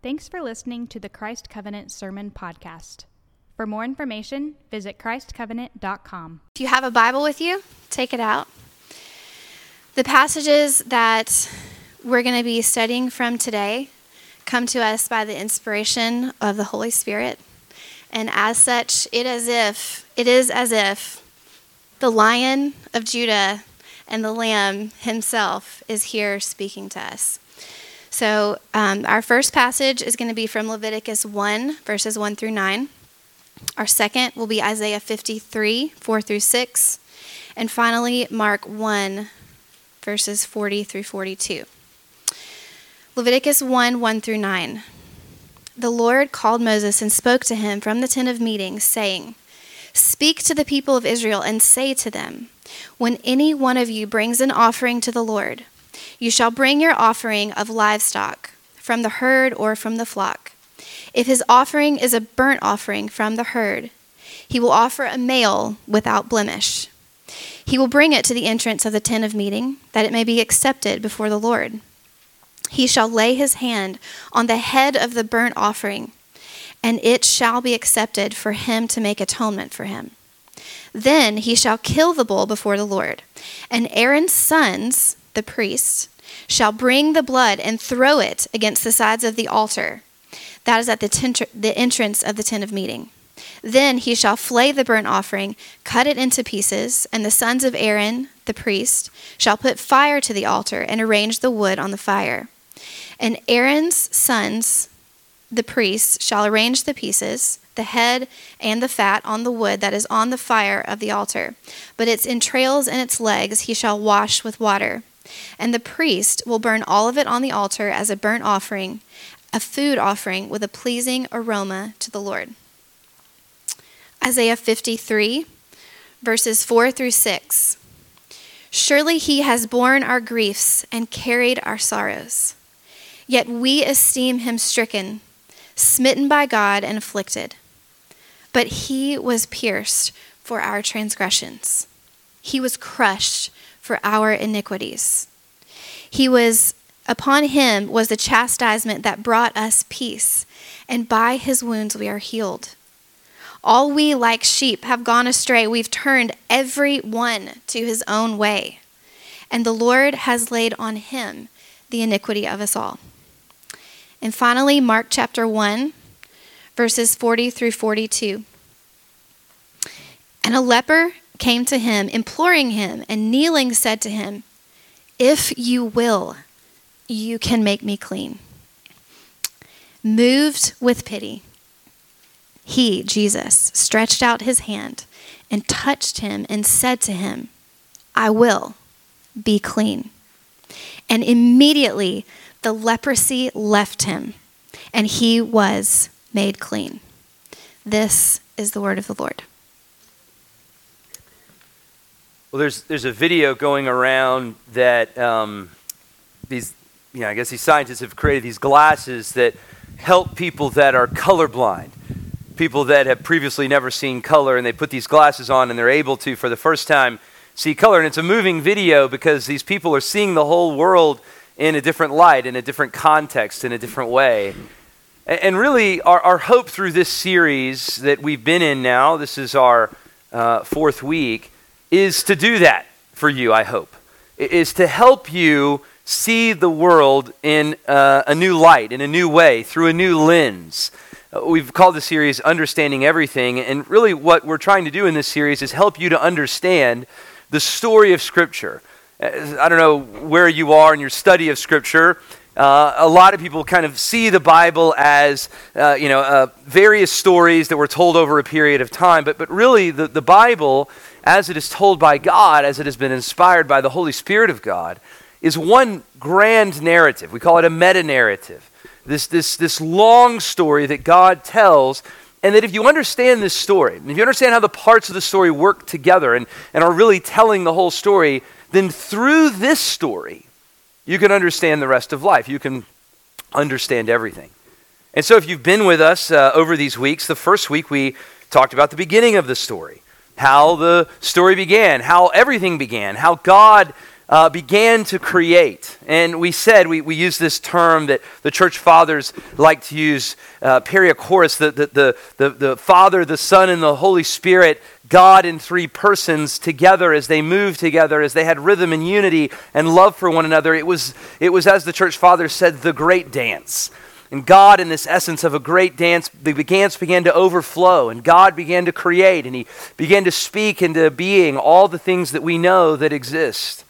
Thanks for listening to the Christ Covenant Sermon Podcast. For more information, visit ChristCovenant.com. If you have a Bible with you, take it out. The passages that we're going to be studying from today come to us by the inspiration of the Holy Spirit. And as such, it as if it is as if the lion of Judah and the lamb himself is here speaking to us. So, um, our first passage is going to be from Leviticus 1, verses 1 through 9. Our second will be Isaiah 53, 4 through 6. And finally, Mark 1, verses 40 through 42. Leviticus 1, 1 through 9. The Lord called Moses and spoke to him from the tent of meeting, saying, Speak to the people of Israel and say to them, When any one of you brings an offering to the Lord, you shall bring your offering of livestock from the herd or from the flock. If his offering is a burnt offering from the herd, he will offer a male without blemish. He will bring it to the entrance of the tent of meeting, that it may be accepted before the Lord. He shall lay his hand on the head of the burnt offering, and it shall be accepted for him to make atonement for him. Then he shall kill the bull before the Lord, and Aaron's sons the priest, shall bring the blood and throw it against the sides of the altar. That is at the, tent- the entrance of the tent of meeting. Then he shall flay the burnt offering, cut it into pieces, and the sons of Aaron, the priest, shall put fire to the altar and arrange the wood on the fire. And Aaron's sons, the priests, shall arrange the pieces, the head and the fat on the wood that is on the fire of the altar. But its entrails and its legs he shall wash with water. And the priest will burn all of it on the altar as a burnt offering, a food offering with a pleasing aroma to the Lord. Isaiah 53, verses 4 through 6. Surely he has borne our griefs and carried our sorrows. Yet we esteem him stricken, smitten by God, and afflicted. But he was pierced for our transgressions, he was crushed for our iniquities. He was upon him was the chastisement that brought us peace, and by his wounds we are healed. All we like sheep have gone astray. We've turned every one to his own way. And the Lord has laid on him the iniquity of us all. And finally, Mark chapter 1, verses 40 through 42. And a leper came to him, imploring him, and kneeling said to him, If you will, you can make me clean. Moved with pity, he, Jesus, stretched out his hand and touched him and said to him, I will be clean. And immediately the leprosy left him, and he was made clean. This is the word of the Lord. Well, there's there's a video going around that um, these, you know, I guess these scientists have created these glasses that help people that are colorblind, people that have previously never seen color, and they put these glasses on and they're able to, for the first time, see color. And it's a moving video because these people are seeing the whole world in a different light, in a different context, in a different way. And really, our, our hope through this series that we've been in now, this is our uh, fourth week is to do that for you, I hope. Is to help you see the world in uh, a new light, in a new way, through a new lens. Uh, we've called the series Understanding Everything, and really what we're trying to do in this series is help you to understand the story of Scripture. Uh, I don't know where you are in your study of Scripture. Uh, a lot of people kind of see the Bible as, uh, you know, uh, various stories that were told over a period of time, but, but really the, the Bible as it is told by God, as it has been inspired by the Holy Spirit of God, is one grand narrative. We call it a meta narrative. This, this, this long story that God tells, and that if you understand this story, if you understand how the parts of the story work together and, and are really telling the whole story, then through this story, you can understand the rest of life. You can understand everything. And so, if you've been with us uh, over these weeks, the first week we talked about the beginning of the story how the story began, how everything began, how God uh, began to create. And we said, we, we use this term that the church fathers like to use, uh, the, the, the, the, the Father, the Son, and the Holy Spirit, God in three persons together as they moved together, as they had rhythm and unity and love for one another. It was, it was as the church fathers said, the great dance. And God, in this essence of a great dance, the dance began to overflow, and God began to create, and He began to speak into being all the things that we know that exist.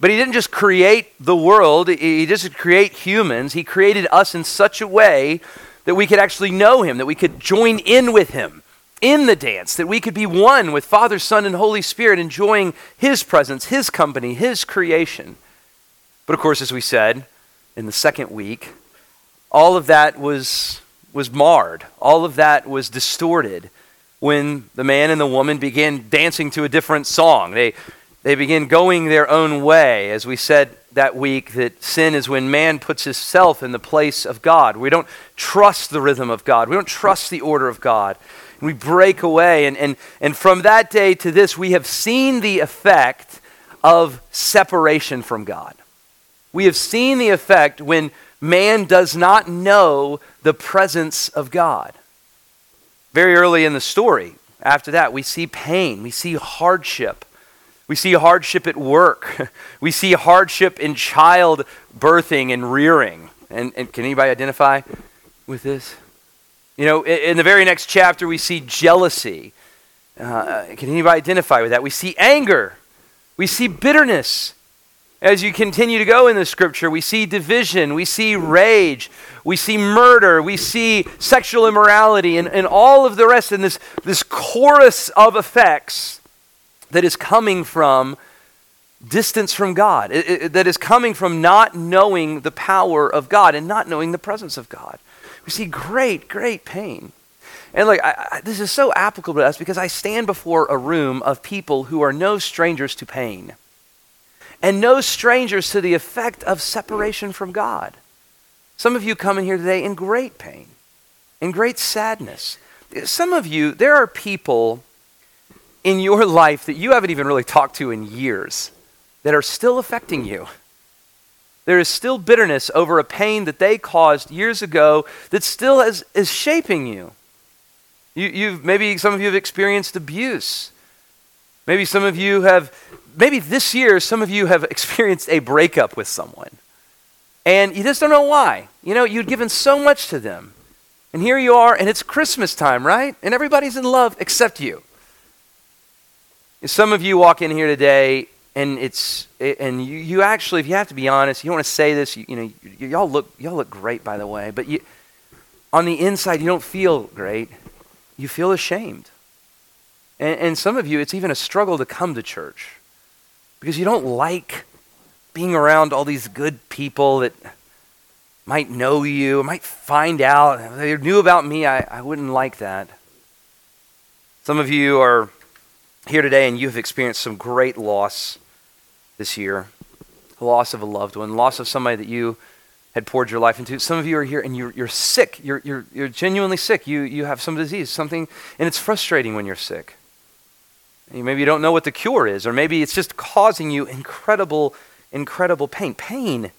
But he didn't just create the world, he didn't create humans. He created us in such a way that we could actually know him, that we could join in with him in the dance, that we could be one with Father, Son, and Holy Spirit, enjoying his presence, his company, his creation. But of course, as we said in the second week, all of that was, was marred, all of that was distorted when the man and the woman began dancing to a different song. They they begin going their own way. As we said that week, that sin is when man puts himself in the place of God. We don't trust the rhythm of God, we don't trust the order of God. We break away. And, and, and from that day to this, we have seen the effect of separation from God. We have seen the effect when man does not know the presence of God. Very early in the story, after that, we see pain, we see hardship. We see hardship at work. We see hardship in child birthing and rearing. And, and can anybody identify with this? You know, in, in the very next chapter, we see jealousy. Uh, can anybody identify with that? We see anger. We see bitterness. As you continue to go in the scripture, we see division, we see rage, we see murder, we see sexual immorality, and, and all of the rest in this, this chorus of effects that is coming from distance from God, it, it, that is coming from not knowing the power of God and not knowing the presence of God. We see great, great pain. And like, I, I, this is so applicable to us because I stand before a room of people who are no strangers to pain and no strangers to the effect of separation from God. Some of you come in here today in great pain, in great sadness. Some of you, there are people in your life that you haven't even really talked to in years that are still affecting you. There is still bitterness over a pain that they caused years ago that still is, is shaping you. you you've, maybe some of you have experienced abuse. Maybe some of you have, maybe this year, some of you have experienced a breakup with someone. And you just don't know why. You know, you'd given so much to them. And here you are, and it's Christmas time, right? And everybody's in love except you. Some of you walk in here today and it's and you, you actually if you have to be honest you don't want to say this you, you know y- y'all look y'all look great by the way but you on the inside you don't feel great. You feel ashamed. And, and some of you it's even a struggle to come to church because you don't like being around all these good people that might know you might find out. If they knew about me I, I wouldn't like that. Some of you are here today and you have experienced some great loss this year loss of a loved one, loss of somebody that you had poured your life into. Some of you are here and you're, you're sick. You're, you're, you're genuinely sick. You, you have some disease, something, and it's frustrating when you're sick. Maybe you don't know what the cure is, or maybe it's just causing you incredible, incredible pain. Pain,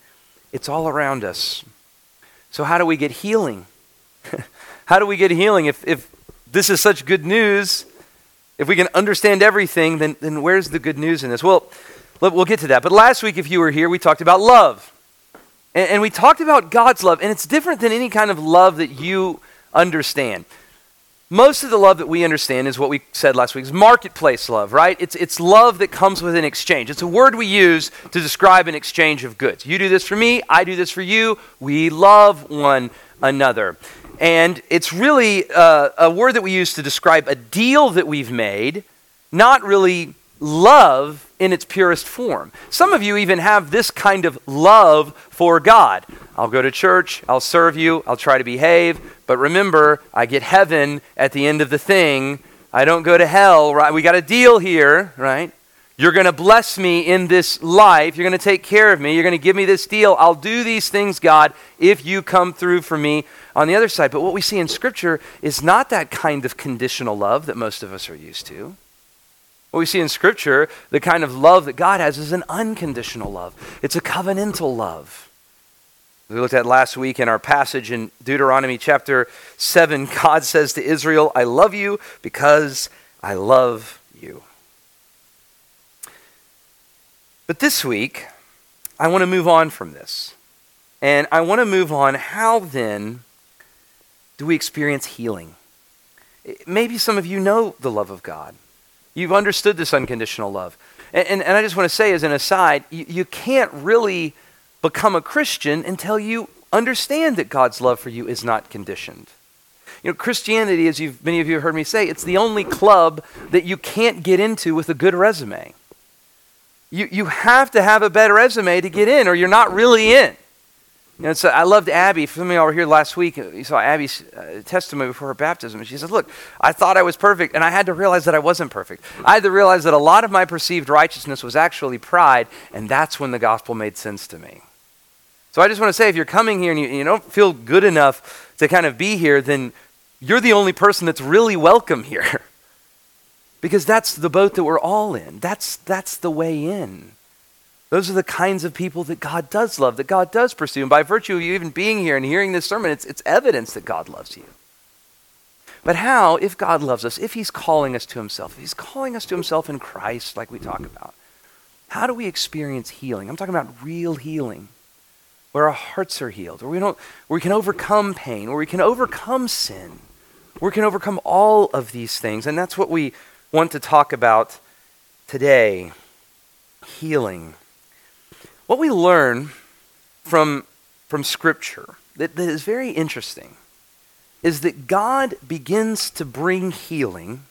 it's all around us. So, how do we get healing? how do we get healing? If, if this is such good news, if we can understand everything, then, then where's the good news in this? Well, we'll get to that. But last week, if you were here, we talked about love. And, and we talked about God's love, and it's different than any kind of love that you understand. Most of the love that we understand is what we said last week is marketplace love, right? It's, it's love that comes with an exchange. It's a word we use to describe an exchange of goods. You do this for me, I do this for you. We love one another. And it's really uh, a word that we use to describe a deal that we've made, not really love in its purest form. Some of you even have this kind of love for God. I'll go to church, I'll serve you, I'll try to behave, but remember, I get heaven at the end of the thing. I don't go to hell, right? We got a deal here, right? You're going to bless me in this life. You're going to take care of me. You're going to give me this deal. I'll do these things, God, if you come through for me on the other side. But what we see in Scripture is not that kind of conditional love that most of us are used to. What we see in Scripture, the kind of love that God has, is an unconditional love, it's a covenantal love. We looked at last week in our passage in Deuteronomy chapter 7, God says to Israel, I love you because I love you. But this week, I want to move on from this. And I want to move on. How then do we experience healing? Maybe some of you know the love of God. You've understood this unconditional love. And, and, and I just want to say, as an aside, you, you can't really become a Christian until you understand that God's love for you is not conditioned. You know, Christianity, as you've, many of you have heard me say, it's the only club that you can't get into with a good resume. You, you have to have a better resume to get in, or you're not really in. You know, so I loved Abby. Some of y'all were here last week. You saw Abby's uh, testimony before her baptism. She said, Look, I thought I was perfect, and I had to realize that I wasn't perfect. I had to realize that a lot of my perceived righteousness was actually pride, and that's when the gospel made sense to me. So I just want to say if you're coming here and you, you don't feel good enough to kind of be here, then you're the only person that's really welcome here. because that's the boat that we're all in. That's, that's the way in. Those are the kinds of people that God does love, that God does pursue. And by virtue of you even being here and hearing this sermon, it's, it's evidence that God loves you. But how, if God loves us, if He's calling us to Himself, if He's calling us to Himself in Christ, like we talk about, how do we experience healing? I'm talking about real healing, where our hearts are healed, where we, don't, where we can overcome pain, where we can overcome sin, where we can overcome all of these things. And that's what we want to talk about today healing. What we learn from, from Scripture that, that is very interesting is that God begins to bring healing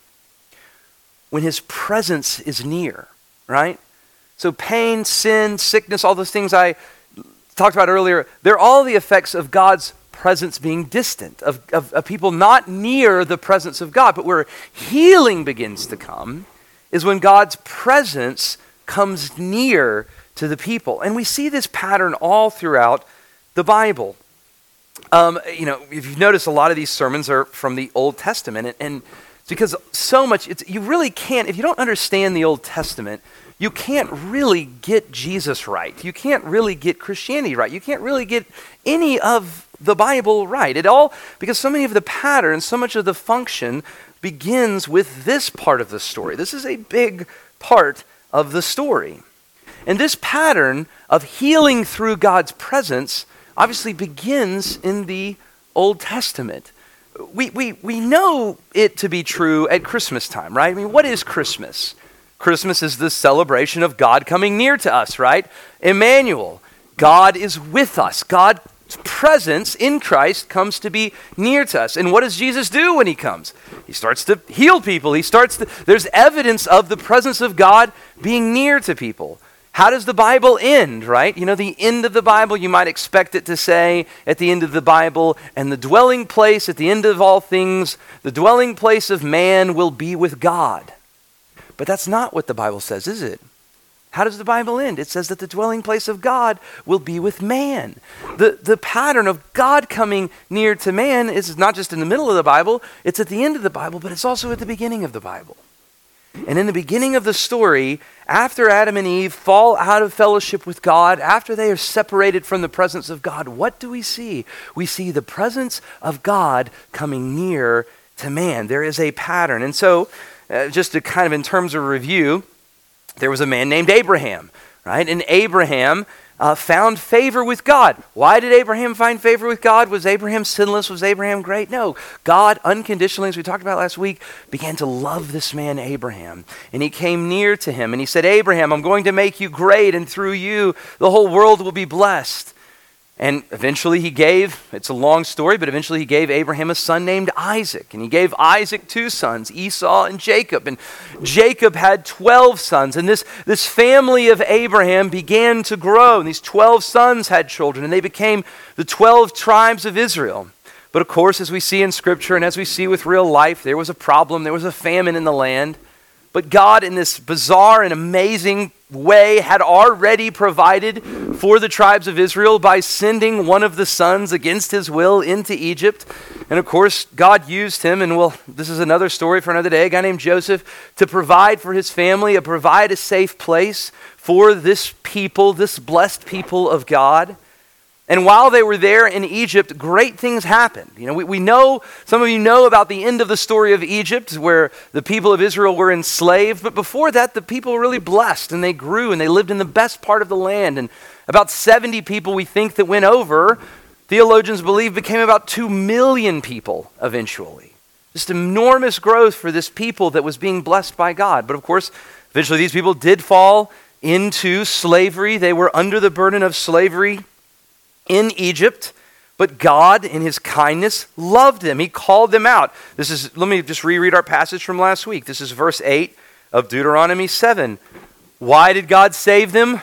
when His presence is near, right? So, pain, sin, sickness, all those things I talked about earlier, they're all the effects of God's presence being distant, of, of, of, people not near the presence of God. But where healing begins to come is when God's presence comes near to the people. And we see this pattern all throughout the Bible. Um, you know, if you've noticed, a lot of these sermons are from the Old Testament. And, and because so much, it's you really can't, if you don't understand the Old Testament, you can't really get Jesus right. You can't really get Christianity right. You can't really get any of the Bible right. It all, because so many of the patterns, so much of the function begins with this part of the story. This is a big part of the story. And this pattern of healing through God's presence obviously begins in the Old Testament. We, we, we know it to be true at Christmas time, right? I mean, what is Christmas? Christmas is the celebration of God coming near to us, right? Emmanuel, God is with us. God's presence in Christ comes to be near to us. And what does Jesus do when he comes? He starts to heal people. He starts to, there's evidence of the presence of God being near to people. How does the Bible end, right? You know, the end of the Bible, you might expect it to say at the end of the Bible, and the dwelling place at the end of all things, the dwelling place of man will be with God. But that's not what the Bible says, is it? How does the Bible end? It says that the dwelling place of God will be with man. The, the pattern of God coming near to man is not just in the middle of the Bible, it's at the end of the Bible, but it's also at the beginning of the Bible. And in the beginning of the story, after Adam and Eve fall out of fellowship with God, after they are separated from the presence of God, what do we see? We see the presence of God coming near to man. There is a pattern. And so, uh, just to kind of in terms of review, there was a man named Abraham, right? And Abraham uh, found favor with God. Why did Abraham find favor with God? Was Abraham sinless? Was Abraham great? No. God, unconditionally, as we talked about last week, began to love this man, Abraham. And he came near to him and he said, Abraham, I'm going to make you great, and through you, the whole world will be blessed. And eventually he gave, it's a long story, but eventually he gave Abraham a son named Isaac. And he gave Isaac two sons, Esau and Jacob. And Jacob had 12 sons. And this, this family of Abraham began to grow. And these 12 sons had children. And they became the 12 tribes of Israel. But of course, as we see in Scripture and as we see with real life, there was a problem. There was a famine in the land. But God, in this bizarre and amazing way, had already provided for the tribes of Israel by sending one of the sons against his will into Egypt. And of course, God used him, and well, this is another story for another day, a guy named Joseph, to provide for his family, to provide a safe place for this people, this blessed people of God. And while they were there in Egypt, great things happened. You know, we, we know, some of you know about the end of the story of Egypt where the people of Israel were enslaved. But before that, the people were really blessed and they grew and they lived in the best part of the land. And about 70 people we think that went over, theologians believe became about 2 million people eventually. Just enormous growth for this people that was being blessed by God. But of course, eventually these people did fall into slavery. They were under the burden of slavery in Egypt, but God, in his kindness, loved them. He called them out. This is, let me just reread our passage from last week. This is verse 8 of Deuteronomy 7. Why did God save them?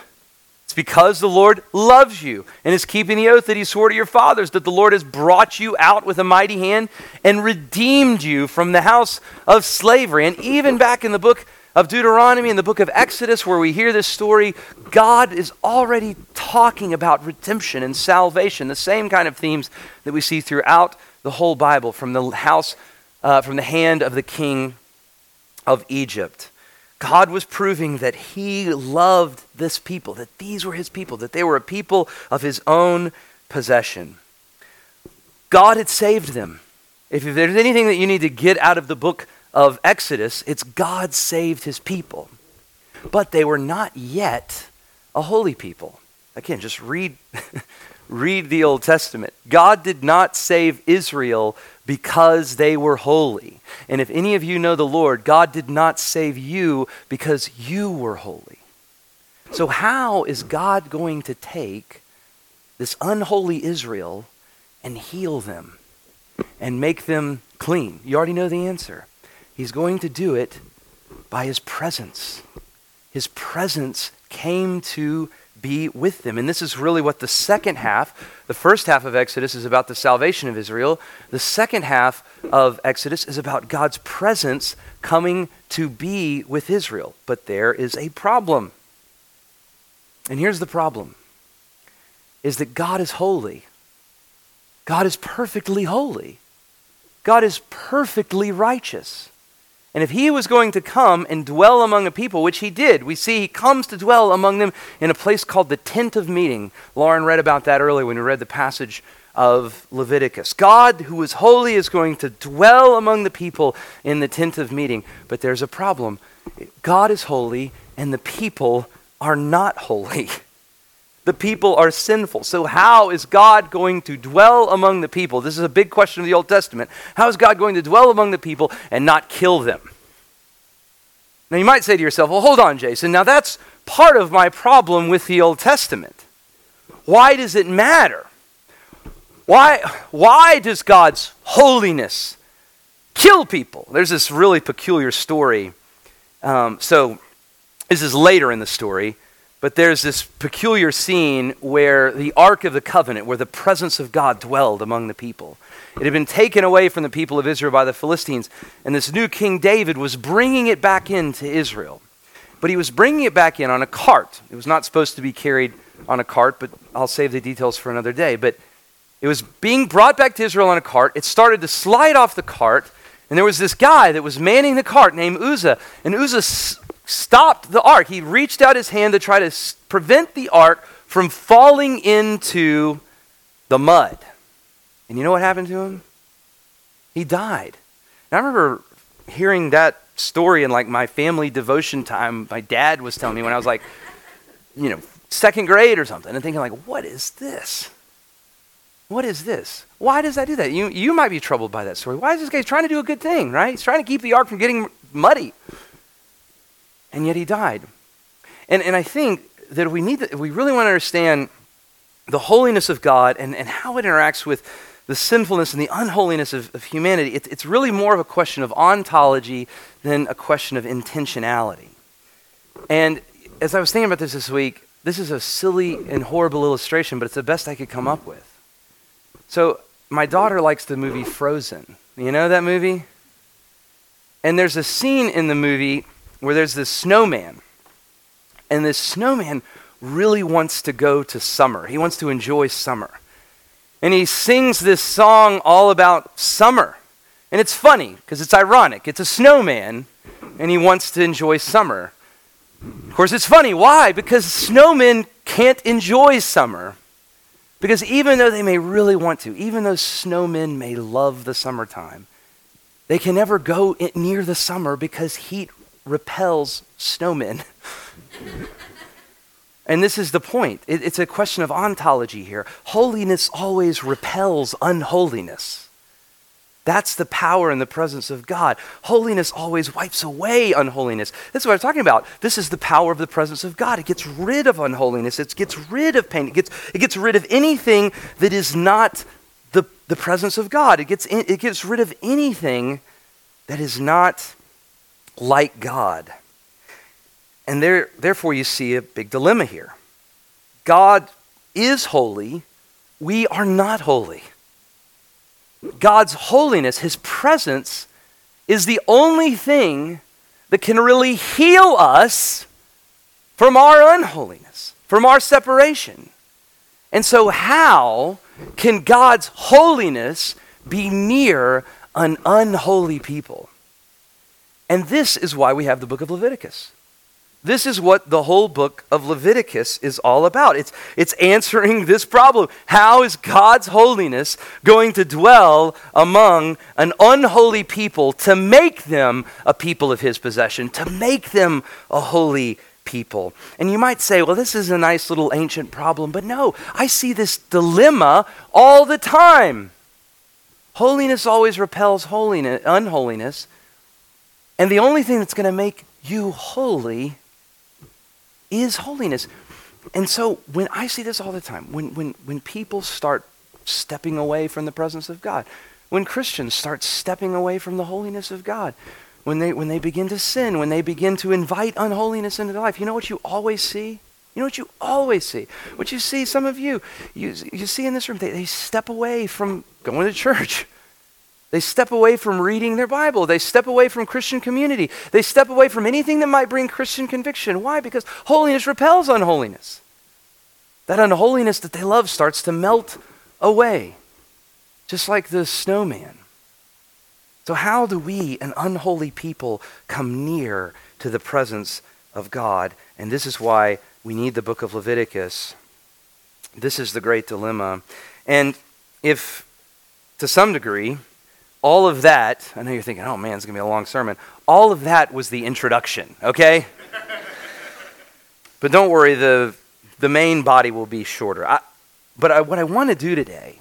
It's because the Lord loves you and is keeping the oath that he swore to your fathers, that the Lord has brought you out with a mighty hand and redeemed you from the house of slavery. And even back in the book of Deuteronomy, and the book of Exodus, where we hear this story, God is already talking about redemption and salvation, the same kind of themes that we see throughout the whole Bible, from the house, uh, from the hand of the king of Egypt. God was proving that he loved this people, that these were his people, that they were a people of his own possession. God had saved them. If there's anything that you need to get out of the book of Exodus, it's God saved his people. But they were not yet a holy people. Again, just read, read the Old Testament. God did not save Israel because they were holy. And if any of you know the Lord, God did not save you because you were holy. So, how is God going to take this unholy Israel and heal them and make them clean? You already know the answer. He's going to do it by his presence. His presence came to be with them. And this is really what the second half, the first half of Exodus is about the salvation of Israel. The second half of Exodus is about God's presence coming to be with Israel. But there is a problem. And here's the problem is that God is holy. God is perfectly holy. God is perfectly righteous. And if he was going to come and dwell among a people, which he did, we see he comes to dwell among them in a place called the tent of meeting. Lauren read about that earlier when we read the passage of Leviticus. God, who is holy, is going to dwell among the people in the tent of meeting. But there's a problem God is holy, and the people are not holy. The people are sinful. So, how is God going to dwell among the people? This is a big question of the Old Testament. How is God going to dwell among the people and not kill them? Now, you might say to yourself, well, hold on, Jason. Now, that's part of my problem with the Old Testament. Why does it matter? Why, why does God's holiness kill people? There's this really peculiar story. Um, so, this is later in the story. But there's this peculiar scene where the Ark of the Covenant, where the presence of God dwelled among the people. It had been taken away from the people of Israel by the Philistines, and this new King David was bringing it back into Israel. But he was bringing it back in on a cart. It was not supposed to be carried on a cart, but I'll save the details for another day. But it was being brought back to Israel on a cart. It started to slide off the cart, and there was this guy that was manning the cart named Uzzah. And Uzzah stopped the ark. He reached out his hand to try to prevent the ark from falling into the mud. And you know what happened to him? He died. And I remember hearing that story in like my family devotion time. My dad was telling me when I was like, you know, second grade or something, and thinking like, what is this? What is this? Why does that do that? You, you might be troubled by that story. Why is this guy trying to do a good thing, right? He's trying to keep the ark from getting muddy and yet he died. And, and I think that we need to, if we really want to understand the holiness of God and, and how it interacts with the sinfulness and the unholiness of, of humanity, it, it's really more of a question of ontology than a question of intentionality. And as I was thinking about this this week, this is a silly and horrible illustration, but it's the best I could come up with. So, my daughter likes the movie Frozen. You know that movie? And there's a scene in the movie where there's this snowman. And this snowman really wants to go to summer. He wants to enjoy summer. And he sings this song all about summer. And it's funny because it's ironic. It's a snowman and he wants to enjoy summer. Of course, it's funny. Why? Because snowmen can't enjoy summer. Because even though they may really want to, even though snowmen may love the summertime, they can never go near the summer because heat repels snowmen. and this is the point. It, it's a question of ontology here. Holiness always repels unholiness. That's the power and the presence of God. Holiness always wipes away unholiness. This is what I'm talking about. This is the power of the presence of God. It gets rid of unholiness, it gets rid of pain, it gets, it gets rid of anything that is not the, the presence of God. It gets, in, it gets rid of anything that is not like God. And there, therefore, you see a big dilemma here. God is holy, we are not holy. God's holiness, His presence, is the only thing that can really heal us from our unholiness, from our separation. And so, how can God's holiness be near an unholy people? And this is why we have the book of Leviticus. This is what the whole book of Leviticus is all about. It's, it's answering this problem. How is God's holiness going to dwell among an unholy people to make them a people of his possession, to make them a holy people? And you might say, well, this is a nice little ancient problem, but no, I see this dilemma all the time. Holiness always repels holiness, unholiness. And the only thing that's going to make you holy is holiness. And so when I see this all the time, when, when, when people start stepping away from the presence of God, when Christians start stepping away from the holiness of God, when they, when they begin to sin, when they begin to invite unholiness into their life, you know what you always see? You know what you always see? What you see, some of you, you, you see in this room, they, they step away from going to church. They step away from reading their Bible. They step away from Christian community. They step away from anything that might bring Christian conviction. Why? Because holiness repels unholiness. That unholiness that they love starts to melt away, just like the snowman. So, how do we, an unholy people, come near to the presence of God? And this is why we need the book of Leviticus. This is the great dilemma. And if, to some degree, all of that, I know you're thinking, oh man, it's going to be a long sermon. All of that was the introduction, okay? but don't worry, the, the main body will be shorter. I, but I, what I want to do today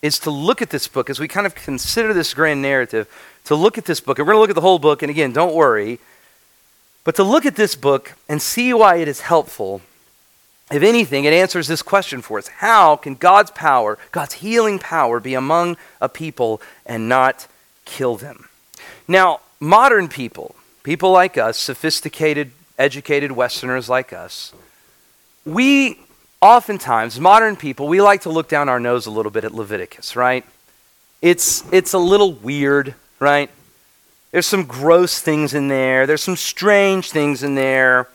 is to look at this book as we kind of consider this grand narrative, to look at this book. And we're going to look at the whole book, and again, don't worry, but to look at this book and see why it is helpful if anything, it answers this question for us How can God's power, God's healing power, be among a people and not kill them? Now, modern people, people like us, sophisticated, educated Westerners like us, we oftentimes, modern people, we like to look down our nose a little bit at Leviticus, right? It's, it's a little weird, right? There's some gross things in there, there's some strange things in there.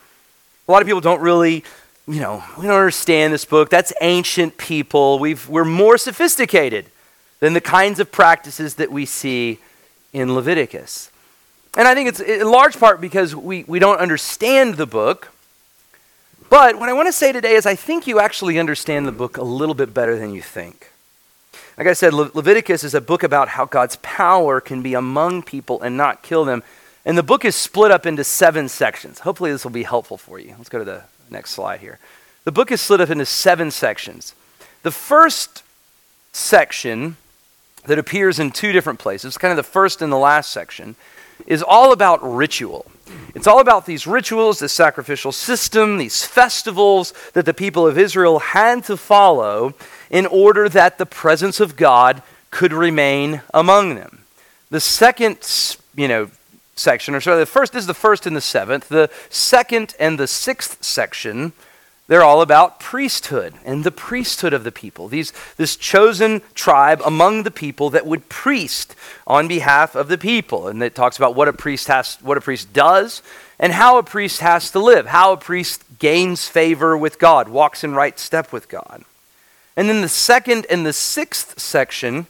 A lot of people don't really you know, we don't understand this book. That's ancient people. We've, we're more sophisticated than the kinds of practices that we see in Leviticus. And I think it's in large part because we, we don't understand the book. But what I want to say today is I think you actually understand the book a little bit better than you think. Like I said, Le- Leviticus is a book about how God's power can be among people and not kill them. And the book is split up into seven sections. Hopefully, this will be helpful for you. Let's go to the Next slide here. The book is split up into seven sections. The first section that appears in two different places, kind of the first and the last section, is all about ritual. It's all about these rituals, this sacrificial system, these festivals that the people of Israel had to follow in order that the presence of God could remain among them. The second, you know, section, or sorry, the first this is the first and the seventh. The second and the sixth section they're all about priesthood and the priesthood of the people. These, this chosen tribe among the people that would priest on behalf of the people. And it talks about what a priest has, what a priest does, and how a priest has to live, how a priest gains favor with God, walks in right step with God. And then the second and the sixth section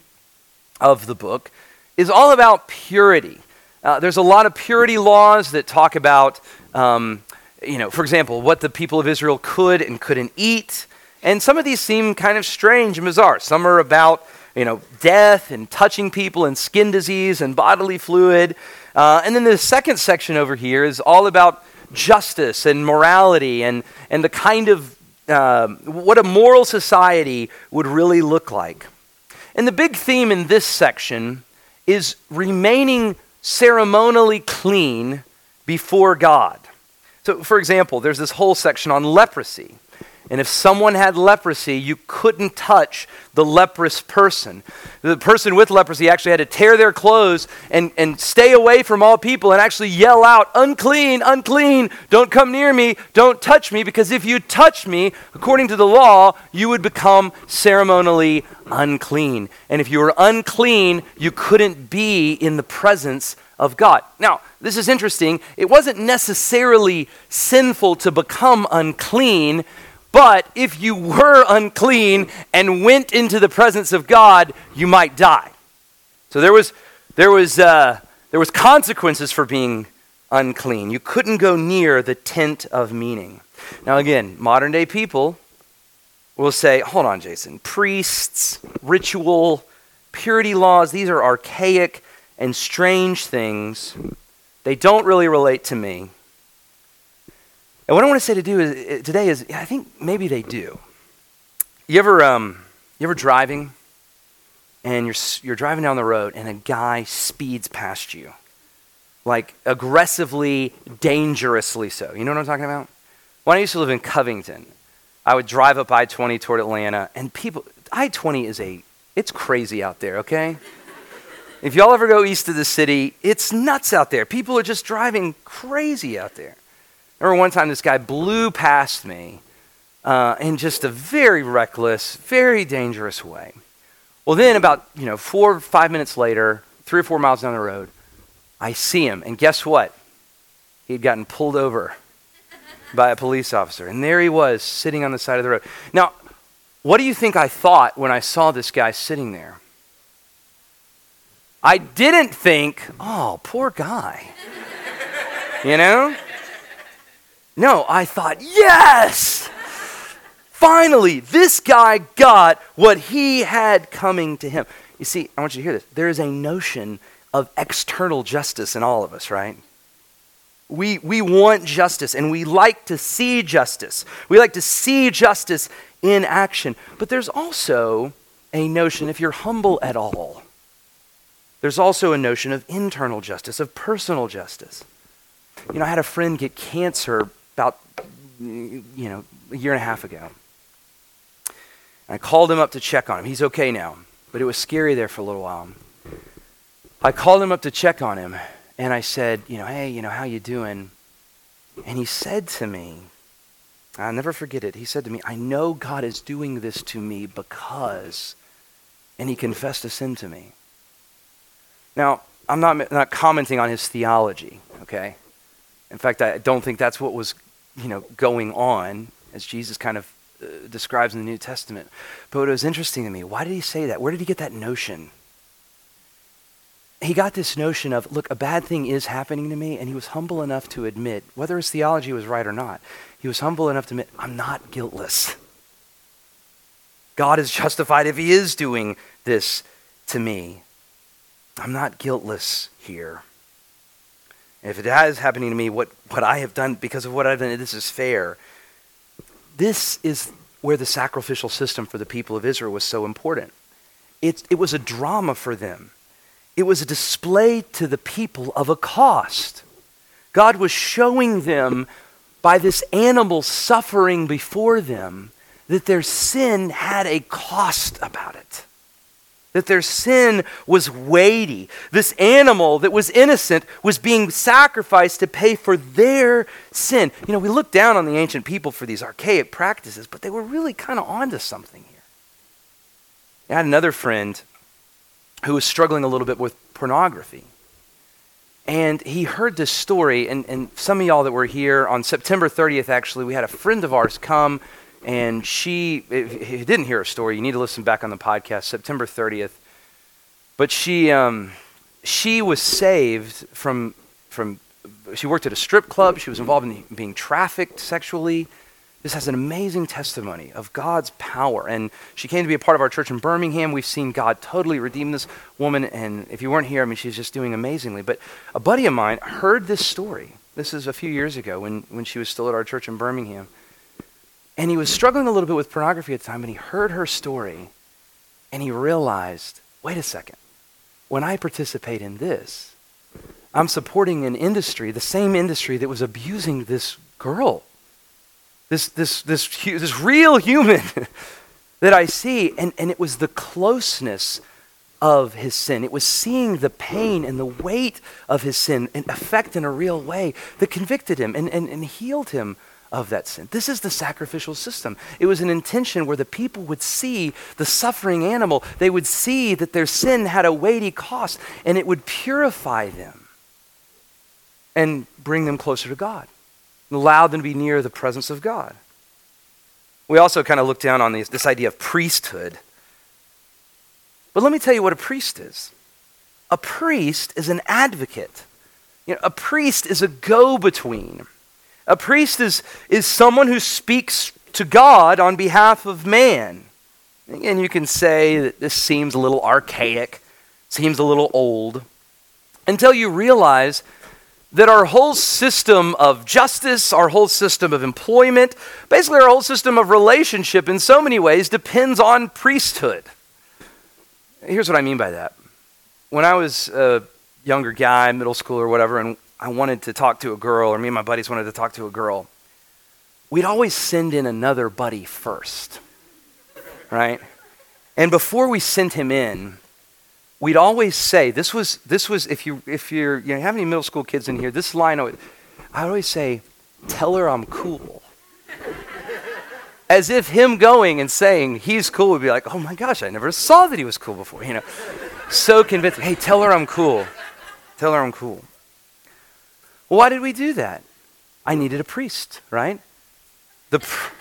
of the book is all about purity. Uh, there's a lot of purity laws that talk about, um, you know, for example, what the people of Israel could and couldn't eat. And some of these seem kind of strange and bizarre. Some are about, you know, death and touching people and skin disease and bodily fluid. Uh, and then the second section over here is all about justice and morality and, and the kind of uh, what a moral society would really look like. And the big theme in this section is remaining ceremonially clean before God. So, for example, there's this whole section on leprosy. And if someone had leprosy, you couldn't touch the leprous person. The person with leprosy actually had to tear their clothes and, and stay away from all people and actually yell out, unclean, unclean, don't come near me, don't touch me, because if you touch me, according to the law, you would become ceremonially unclean. And if you were unclean, you couldn't be in the presence of God. Now, this is interesting. It wasn't necessarily sinful to become unclean but if you were unclean and went into the presence of God, you might die. So there was, there was, uh, there was consequences for being unclean. You couldn't go near the tent of meeting. Now, again, modern day people will say, hold on, Jason, priests, ritual, purity laws, these are archaic and strange things. They don't really relate to me. And what I want to say to do is, today is, I think maybe they do. You ever, um, you ever driving, and you're you're driving down the road, and a guy speeds past you, like aggressively, dangerously so. You know what I'm talking about? When I used to live in Covington, I would drive up I-20 toward Atlanta, and people, I-20 is a, it's crazy out there. Okay. If y'all ever go east of the city, it's nuts out there. People are just driving crazy out there. I remember one time this guy blew past me uh, in just a very reckless, very dangerous way. Well, then about you know four or five minutes later, three or four miles down the road, I see him, and guess what? He'd gotten pulled over by a police officer, and there he was sitting on the side of the road. Now, what do you think I thought when I saw this guy sitting there? I didn't think, oh, poor guy. you know? No, I thought, yes! Finally, this guy got what he had coming to him. You see, I want you to hear this. There is a notion of external justice in all of us, right? We, we want justice and we like to see justice. We like to see justice in action. But there's also a notion, if you're humble at all, there's also a notion of internal justice, of personal justice. You know, I had a friend get cancer about, you know, a year and a half ago. I called him up to check on him. He's okay now, but it was scary there for a little while. I called him up to check on him, and I said, you know, hey, you know, how you doing? And he said to me, I'll never forget it. He said to me, I know God is doing this to me because, and he confessed a sin to me. Now, I'm not, not commenting on his theology, okay? In fact, I don't think that's what was you know, going on, as Jesus kind of uh, describes in the New Testament. But what was interesting to me, why did he say that? Where did he get that notion? He got this notion of, look, a bad thing is happening to me, and he was humble enough to admit, whether his theology was right or not, he was humble enough to admit, I'm not guiltless. God is justified if he is doing this to me. I'm not guiltless here. If it has happening to me, what, what I have done because of what I've done, this is fair. This is where the sacrificial system for the people of Israel was so important. It, it was a drama for them, it was a display to the people of a cost. God was showing them by this animal suffering before them that their sin had a cost about it that their sin was weighty. This animal that was innocent was being sacrificed to pay for their sin. You know, we look down on the ancient people for these archaic practices, but they were really kind of onto something here. I had another friend who was struggling a little bit with pornography. And he heard this story, and, and some of y'all that were here on September 30th, actually, we had a friend of ours come, and she, if you didn't hear her story, you need to listen back on the podcast, September 30th. But she, um, she was saved from, from, she worked at a strip club, she was involved in being trafficked sexually. This has an amazing testimony of God's power. And she came to be a part of our church in Birmingham. We've seen God totally redeem this woman. And if you weren't here, I mean, she's just doing amazingly. But a buddy of mine heard this story. This is a few years ago when, when she was still at our church in Birmingham. And he was struggling a little bit with pornography at the time, and he heard her story, and he realized wait a second. When I participate in this, I'm supporting an industry, the same industry that was abusing this girl this, this, this, this real human that I see. And, and it was the closeness of his sin. It was seeing the pain and the weight of his sin and affect in a real way that convicted him and, and, and healed him of that sin. This is the sacrificial system. It was an intention where the people would see the suffering animal, they would see that their sin had a weighty cost, and it would purify them and bring them closer to God and allow them to be near the presence of God. We also kind of look down on this, this idea of priesthood. But let me tell you what a priest is. A priest is an advocate. You know, a priest is a go between. A priest is, is someone who speaks to God on behalf of man. And you can say that this seems a little archaic, seems a little old, until you realize that our whole system of justice, our whole system of employment, basically our whole system of relationship in so many ways depends on priesthood. Here's what I mean by that. When I was a younger guy, middle school or whatever, and I wanted to talk to a girl, or me and my buddies wanted to talk to a girl, we'd always send in another buddy first, right? And before we sent him in, we'd always say this was this was if you if you're you know, have any middle school kids in here this line I would, I always say tell her I'm cool. As if him going and saying he's cool would be like oh my gosh I never saw that he was cool before you know? So convincing. Hey tell her I'm cool tell her I'm cool why did we do that I needed a priest right the pr-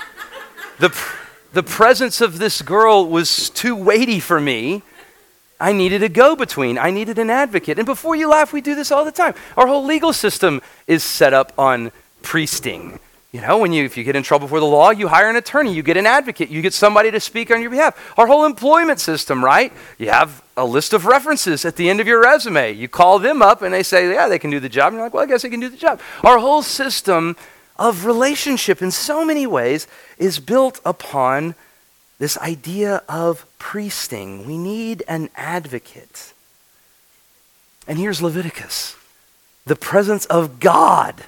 the pr- the presence of this girl was too weighty for me I needed a go between. I needed an advocate. And before you laugh, we do this all the time. Our whole legal system is set up on priesting. You know, when you if you get in trouble for the law, you hire an attorney, you get an advocate, you get somebody to speak on your behalf. Our whole employment system, right? You have a list of references at the end of your resume. You call them up and they say, "Yeah, they can do the job." And you're like, "Well, I guess they can do the job." Our whole system of relationship in so many ways is built upon this idea of priesting. We need an advocate. And here's Leviticus the presence of God.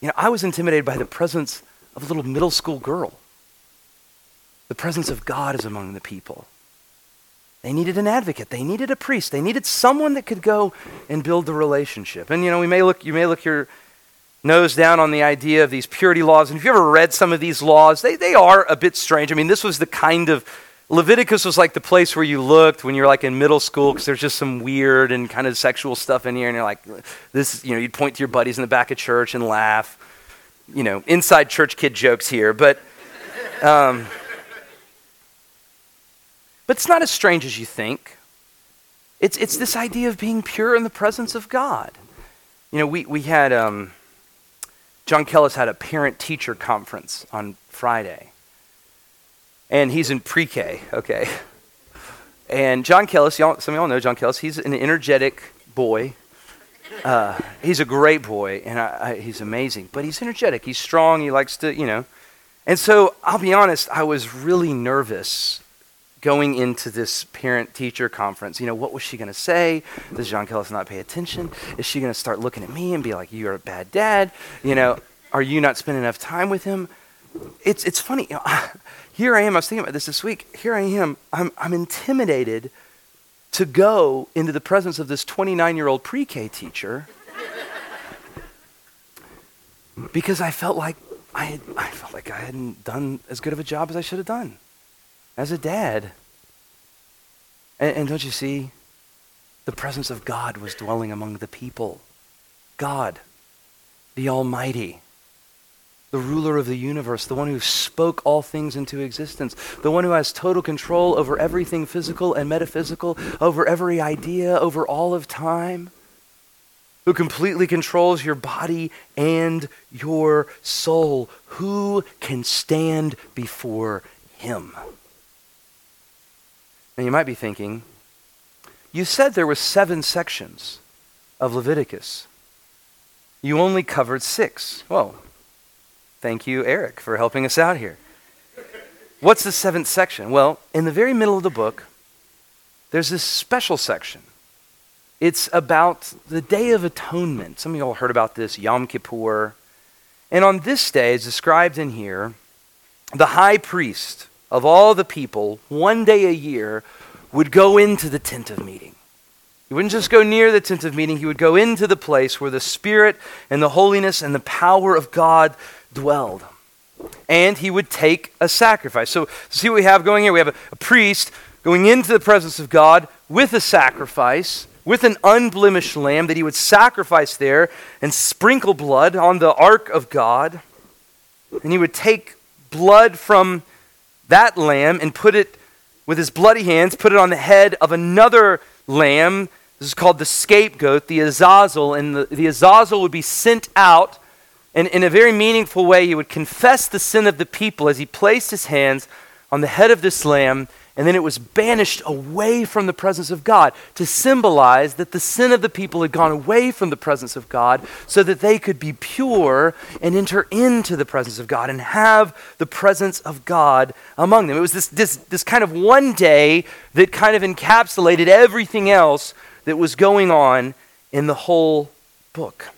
You know, I was intimidated by the presence of a little middle school girl. The presence of God is among the people. They needed an advocate. They needed a priest. They needed someone that could go and build the relationship. And you know, we may look, you may look your nose down on the idea of these purity laws. And if you ever read some of these laws, they, they are a bit strange. I mean, this was the kind of Leviticus was like the place where you looked when you're like in middle school because there's just some weird and kind of sexual stuff in here, and you're like, this, you know, you'd point to your buddies in the back of church and laugh. You know, inside church kid jokes here, but, um, but it's not as strange as you think. It's, it's this idea of being pure in the presence of God. You know, we, we had, um, John Kellis had a parent teacher conference on Friday. And he's in pre K, okay? And John Kellis, y'all, some of y'all know John Kellis, he's an energetic boy. Uh, he's a great boy, and I, I, he's amazing. But he's energetic, he's strong, he likes to, you know. And so I'll be honest, I was really nervous going into this parent teacher conference. You know, what was she going to say? Does John Kellis not pay attention? Is she going to start looking at me and be like, You're a bad dad? You know, are you not spending enough time with him? It's, it's funny. You know, here I am, I was thinking about this this week. Here I am, I'm, I'm intimidated to go into the presence of this 29 year old pre K teacher because I felt like I, had, I felt like I hadn't done as good of a job as I should have done as a dad. And, and don't you see? The presence of God was dwelling among the people. God, the Almighty, the ruler of the universe, the one who spoke all things into existence, the one who has total control over everything physical and metaphysical, over every idea, over all of time, who completely controls your body and your soul. Who can stand before him? Now you might be thinking, you said there were seven sections of Leviticus. You only covered six. Well, thank you, Eric, for helping us out here. What's the seventh section? Well, in the very middle of the book, there's this special section. It's about the Day of Atonement. Some of you all heard about this, Yom Kippur. And on this day, as described in here, the high priest of all the people, one day a year, would go into the tent of meeting. He wouldn't just go near the tent of meeting, he would go into the place where the Spirit and the holiness and the power of God dwelled. And he would take a sacrifice. So, see what we have going here? We have a, a priest going into the presence of God with a sacrifice, with an unblemished lamb that he would sacrifice there and sprinkle blood on the ark of God. And he would take blood from that lamb and put it with his bloody hands, put it on the head of another lamb. This is called the scapegoat, the Azazel. And the, the Azazel would be sent out. And in a very meaningful way, he would confess the sin of the people as he placed his hands on the head of this lamb and then it was banished away from the presence of God to symbolize that the sin of the people had gone away from the presence of God so that they could be pure and enter into the presence of God and have the presence of God among them. It was this, this, this kind of one day that kind of encapsulated everything else that was going on in the whole book.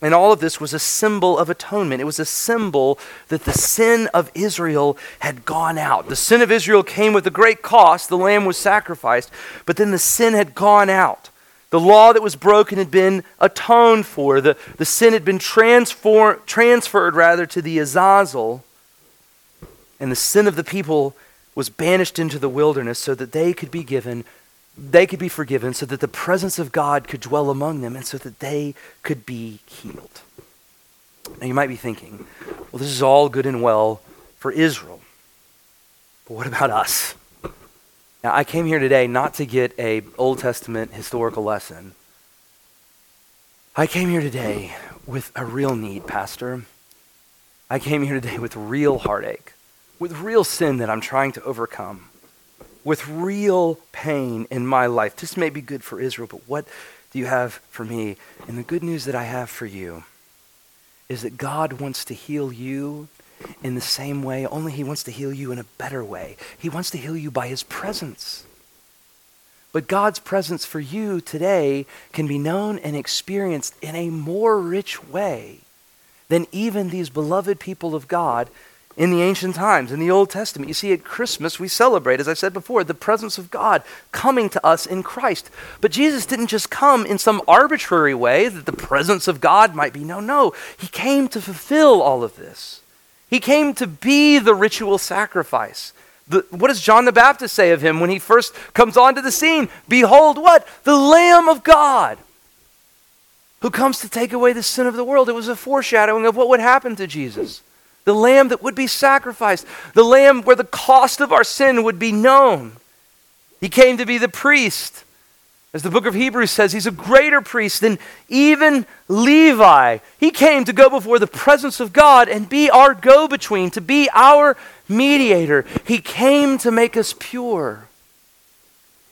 And all of this was a symbol of atonement. It was a symbol that the sin of Israel had gone out. The sin of Israel came with a great cost. The lamb was sacrificed, but then the sin had gone out. The law that was broken had been atoned for. The, the sin had been transfer, transferred rather to the Azazel. And the sin of the people was banished into the wilderness so that they could be given they could be forgiven so that the presence of God could dwell among them and so that they could be healed. Now you might be thinking, well, this is all good and well for Israel. But what about us? Now I came here today not to get a Old Testament historical lesson. I came here today with a real need, Pastor. I came here today with real heartache, with real sin that I'm trying to overcome with real pain in my life. This may be good for Israel, but what do you have for me? And the good news that I have for you is that God wants to heal you in the same way, only He wants to heal you in a better way. He wants to heal you by His presence. But God's presence for you today can be known and experienced in a more rich way than even these beloved people of God in the ancient times, in the Old Testament. You see, at Christmas, we celebrate, as I said before, the presence of God coming to us in Christ. But Jesus didn't just come in some arbitrary way that the presence of God might be. No, no. He came to fulfill all of this. He came to be the ritual sacrifice. The, what does John the Baptist say of him when he first comes onto the scene? Behold, what? The Lamb of God who comes to take away the sin of the world. It was a foreshadowing of what would happen to Jesus the lamb that would be sacrificed, the lamb where the cost of our sin would be known. He came to be the priest. As the book of Hebrews says, he's a greater priest than even Levi. He came to go before the presence of God and be our go between, to be our mediator. He came to make us pure.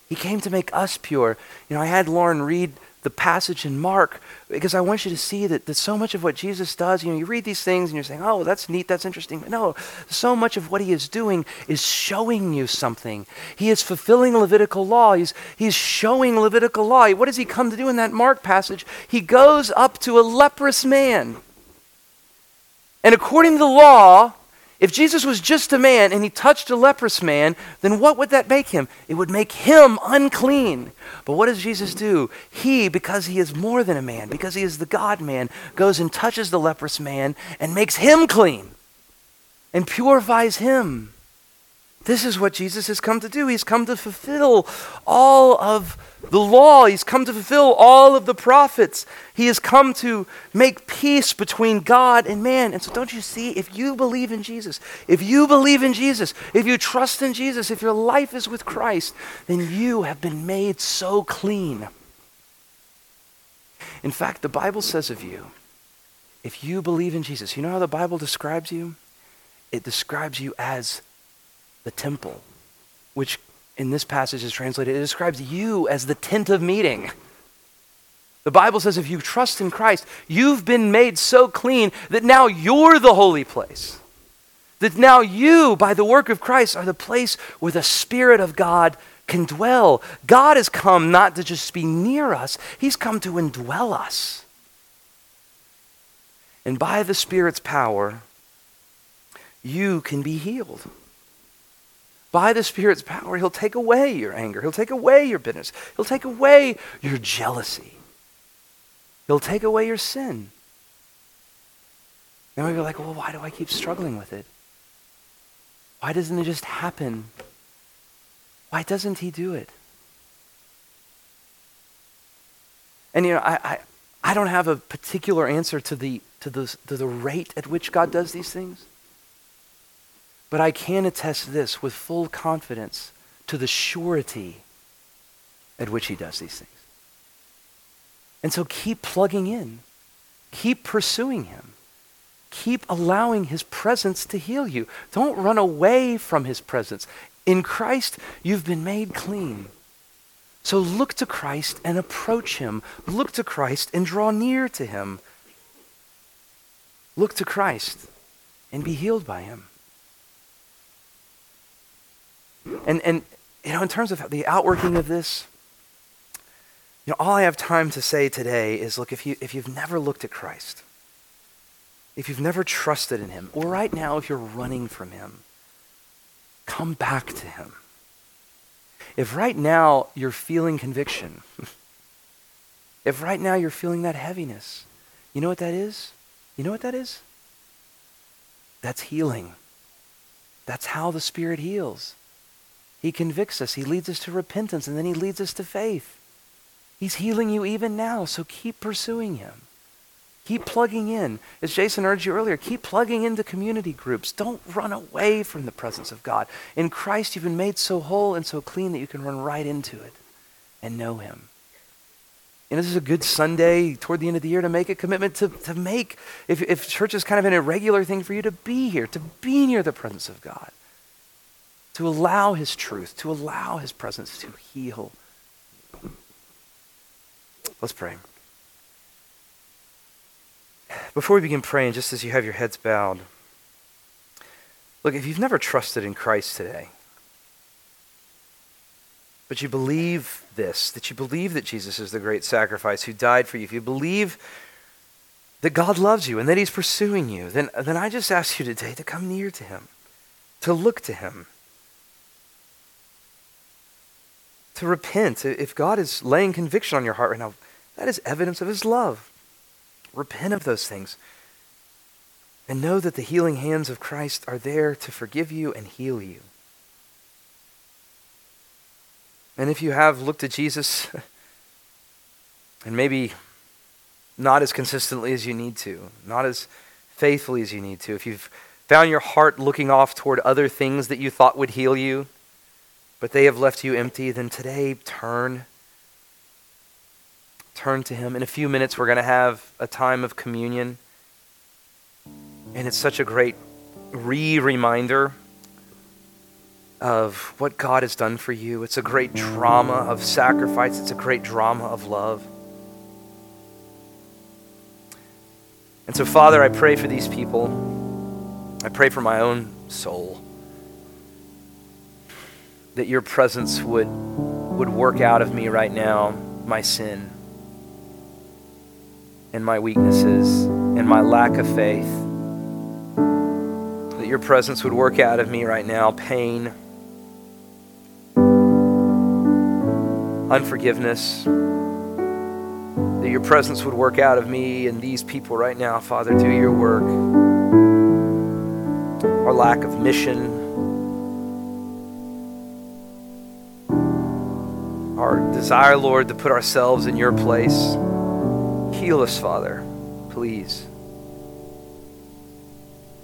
He came to make us pure. You know, I had Lauren read the passage in Mark because I want you to see that, that so much of what Jesus does, you know, you read these things and you're saying, oh, that's neat, that's interesting. But no, so much of what he is doing is showing you something. He is fulfilling Levitical law, he's, he's showing Levitical law. What does he come to do in that Mark passage? He goes up to a leprous man And according to the law, if Jesus was just a man and he touched a leprous man, then what would that make him? It would make him unclean. But what does Jesus do? He, because he is more than a man, because he is the God man, goes and touches the leprous man and makes him clean and purifies him. This is what Jesus has come to do. He's come to fulfill all of the law. He's come to fulfill all of the prophets. He has come to make peace between God and man. And so, don't you see, if you believe in Jesus, if you believe in Jesus, if you trust in Jesus, if your life is with Christ, then you have been made so clean. In fact, the Bible says of you, if you believe in Jesus, you know how the Bible describes you? It describes you as the temple, which in this passage is translated, it describes you as the tent of meeting. The Bible says if you trust in Christ, you've been made so clean that now you're the holy place. That now you, by the work of Christ, are the place where the Spirit of God can dwell. God has come not to just be near us, He's come to indwell us. And by the Spirit's power, you can be healed by the Spirit's power, He'll take away your anger. He'll take away your bitterness. He'll take away your jealousy. He'll take away your sin. Then we go like, well, why do I keep struggling with it? Why doesn't it just happen? Why doesn't he do it? And you know, I, I, I don't have a particular answer to the, to, the, to the rate at which God does these things. But I can attest this with full confidence to the surety at which he does these things. And so keep plugging in, keep pursuing him, keep allowing his presence to heal you. Don't run away from his presence. In Christ, you've been made clean. So look to Christ and approach him. Look to Christ and draw near to him. Look to Christ and be healed by him. And, and you know, in terms of the outworking of this, you know, all I have time to say today is look, if, you, if you've never looked at Christ, if you've never trusted in him, or right now if you're running from him, come back to him. If right now you're feeling conviction, if right now you're feeling that heaviness, you know what that is? You know what that is? That's healing. That's how the Spirit heals. He convicts us, He leads us to repentance, and then He leads us to faith. He's healing you even now, so keep pursuing Him. Keep plugging in. As Jason urged you earlier, keep plugging into community groups. Don't run away from the presence of God. In Christ, you've been made so whole and so clean that you can run right into it and know Him. And this is a good Sunday toward the end of the year to make a commitment to, to make, if, if church is kind of an irregular thing for you, to be here, to be near the presence of God to allow His truth, to allow His presence to heal. Let's pray. Before we begin praying, just as you have your heads bowed, look, if you've never trusted in Christ today, but you believe this, that you believe that Jesus is the great sacrifice who died for you, if you believe that God loves you and that He's pursuing you, then, then I just ask you today to come near to Him, to look to Him. To repent. If God is laying conviction on your heart right now, that is evidence of His love. Repent of those things. And know that the healing hands of Christ are there to forgive you and heal you. And if you have looked at Jesus, and maybe not as consistently as you need to, not as faithfully as you need to, if you've found your heart looking off toward other things that you thought would heal you, but they have left you empty, then today turn. Turn to Him. In a few minutes, we're going to have a time of communion. And it's such a great re reminder of what God has done for you. It's a great drama of sacrifice, it's a great drama of love. And so, Father, I pray for these people. I pray for my own soul that your presence would, would work out of me right now my sin and my weaknesses and my lack of faith. that your presence would work out of me right now pain, unforgiveness, that your presence would work out of me and these people right now, Father. Do your work. Our lack of mission, our desire, Lord, to put ourselves in your place. Heal us, Father, please.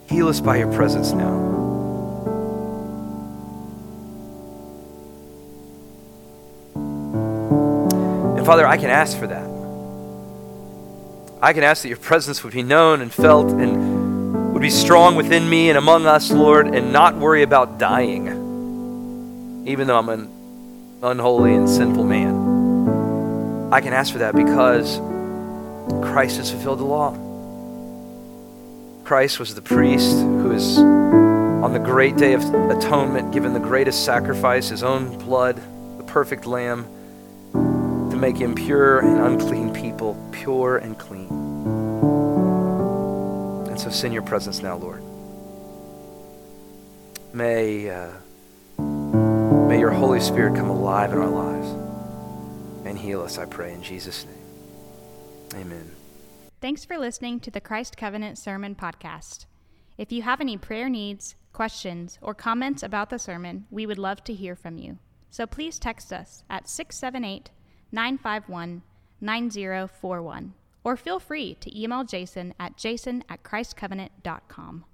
Heal us by your presence now. And Father, I can ask for that. I can ask that your presence would be known and felt and would be strong within me and among us, Lord, and not worry about dying, even though I'm an unholy and sinful man. I can ask for that because Christ has fulfilled the law. Christ was the priest who is on the great day of atonement given the greatest sacrifice, his own blood, the perfect lamb, to make impure and unclean people pure and clean. And so send your presence now, Lord. May, uh, Holy Spirit come alive in our lives and heal us, I pray, in Jesus' name. Amen. Thanks for listening to the Christ Covenant Sermon Podcast. If you have any prayer needs, questions, or comments about the sermon, we would love to hear from you. So please text us at 678 951 9041 or feel free to email Jason at jason at christcovenant.com.